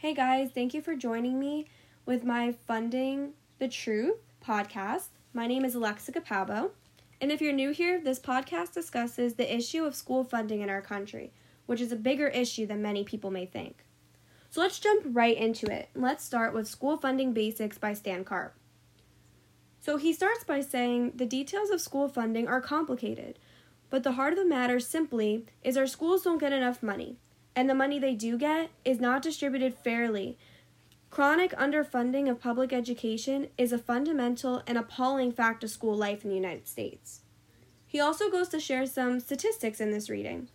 Hey guys, thank you for joining me with my Funding the Truth podcast. My name is Alexa Capalbo, and if you're new here, this podcast discusses the issue of school funding in our country, which is a bigger issue than many people may think. So let's jump right into it. Let's start with School Funding Basics by Stan Karp. So he starts by saying the details of school funding are complicated, but the heart of the matter simply is our schools don't get enough money and the money they do get is not distributed fairly. Chronic underfunding of public education is a fundamental and appalling fact of school life in the United States. He also goes to share some statistics in this reading.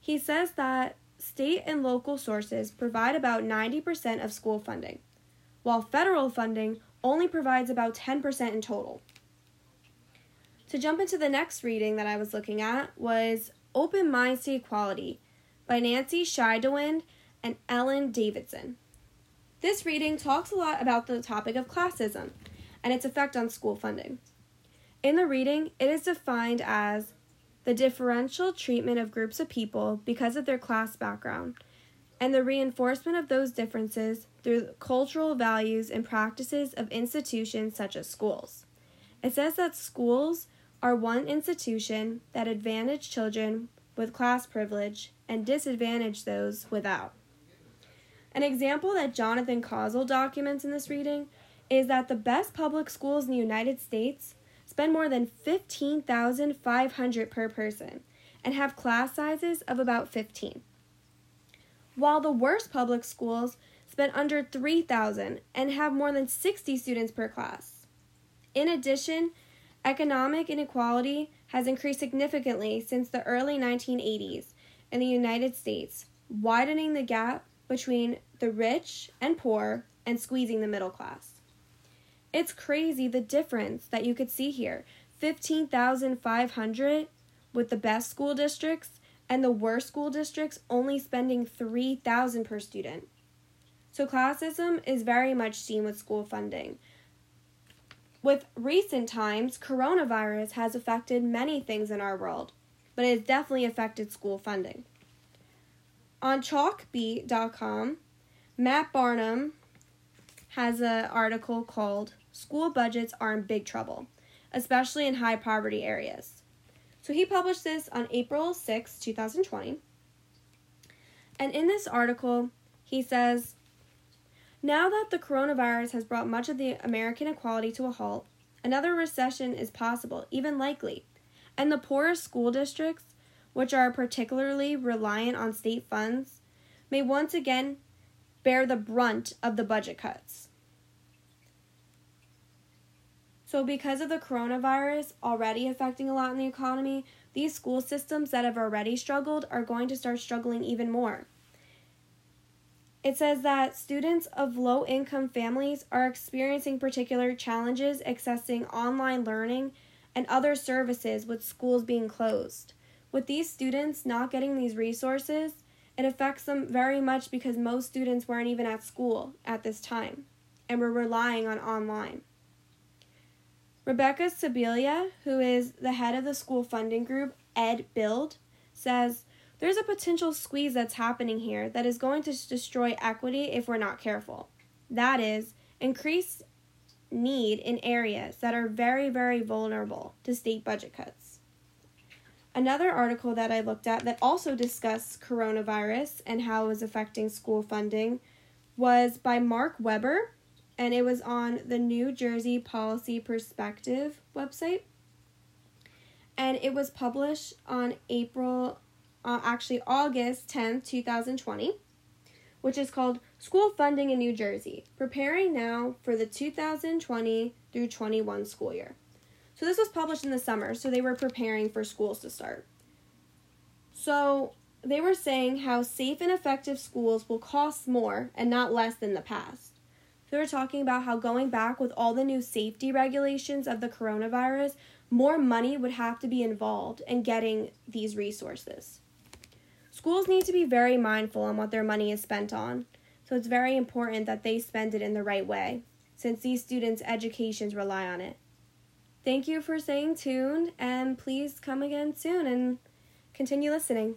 He says that state and local sources provide about 90% of school funding, while federal funding only provides about 10% in total. To jump into the next reading that I was looking at was Open Minds to Equality by Nancy Schniedewind and Ellen Davidson. This reading talks a lot about the topic of classism and its effect on school funding. In the reading, it is defined as the differential treatment of groups of people because of their class background, and the reinforcement of those differences through cultural values and practices of institutions such as schools. It says that schools are one institution that advantage children with class privilege and disadvantage those without. An example that Jonathan Kozol documents in this reading is that the best public schools in the United States spend more than 15,500 per person and have class sizes of about 15. While the worst public schools spend under 3,000 and have more than 60 students per class. In addition, economic inequality has increased significantly since the early 1980s in the United States, widening the gap between the rich and poor and squeezing the middle class. It's crazy the difference that you could see here 15,500 with the best school districts and the worst school districts only spending 3,000 per student. So classism is very much seen with school funding. With recent times, coronavirus has affected many things in our world but it has definitely affected school funding. On chalkbeat.com, Matt Barnum has an article called School Budgets Are in Big Trouble, especially in high poverty areas. So he published this on April 6, 2020. And in this article, he says, Now that the coronavirus has brought much of the American equality to a halt, another recession is possible, even likely and the poorest school districts, which are particularly reliant on state funds, may once again bear the brunt of the budget cuts. So, because of the coronavirus already affecting a lot in the economy, these school systems that have already struggled are going to start struggling even more. It says that students of low income families are experiencing particular challenges accessing online learning and other services with schools being closed. With these students not getting these resources, it affects them very much because most students weren't even at school at this time and were relying on online. Rebecca Sibilia, who is the head of the school funding group EdBuild, says there's a potential squeeze that's happening here that is going to destroy equity if we're not careful. That is, increased need in areas that are very, very vulnerable to state budget cuts. Another article that I looked at that also discussed coronavirus and how it was affecting school funding was by Mark Weber, and it was on the New Jersey Policy Perspective website. And it was published on April, uh, actually August 10th, 2020 which is called School Funding in New Jersey, preparing now for the 2020 through 21 school year. So this was published in the summer, so they were preparing for schools to start. So they were saying how safe and effective schools will cost more and not less than the past. They were talking about how going back with all the new safety regulations of the coronavirus, more money would have to be involved in getting these resources. Schools need to be very mindful on what their money is spent on, so it's very important that they spend it in the right way, since these students' educations rely on it. Thank you for staying tuned, and please come again soon and continue listening.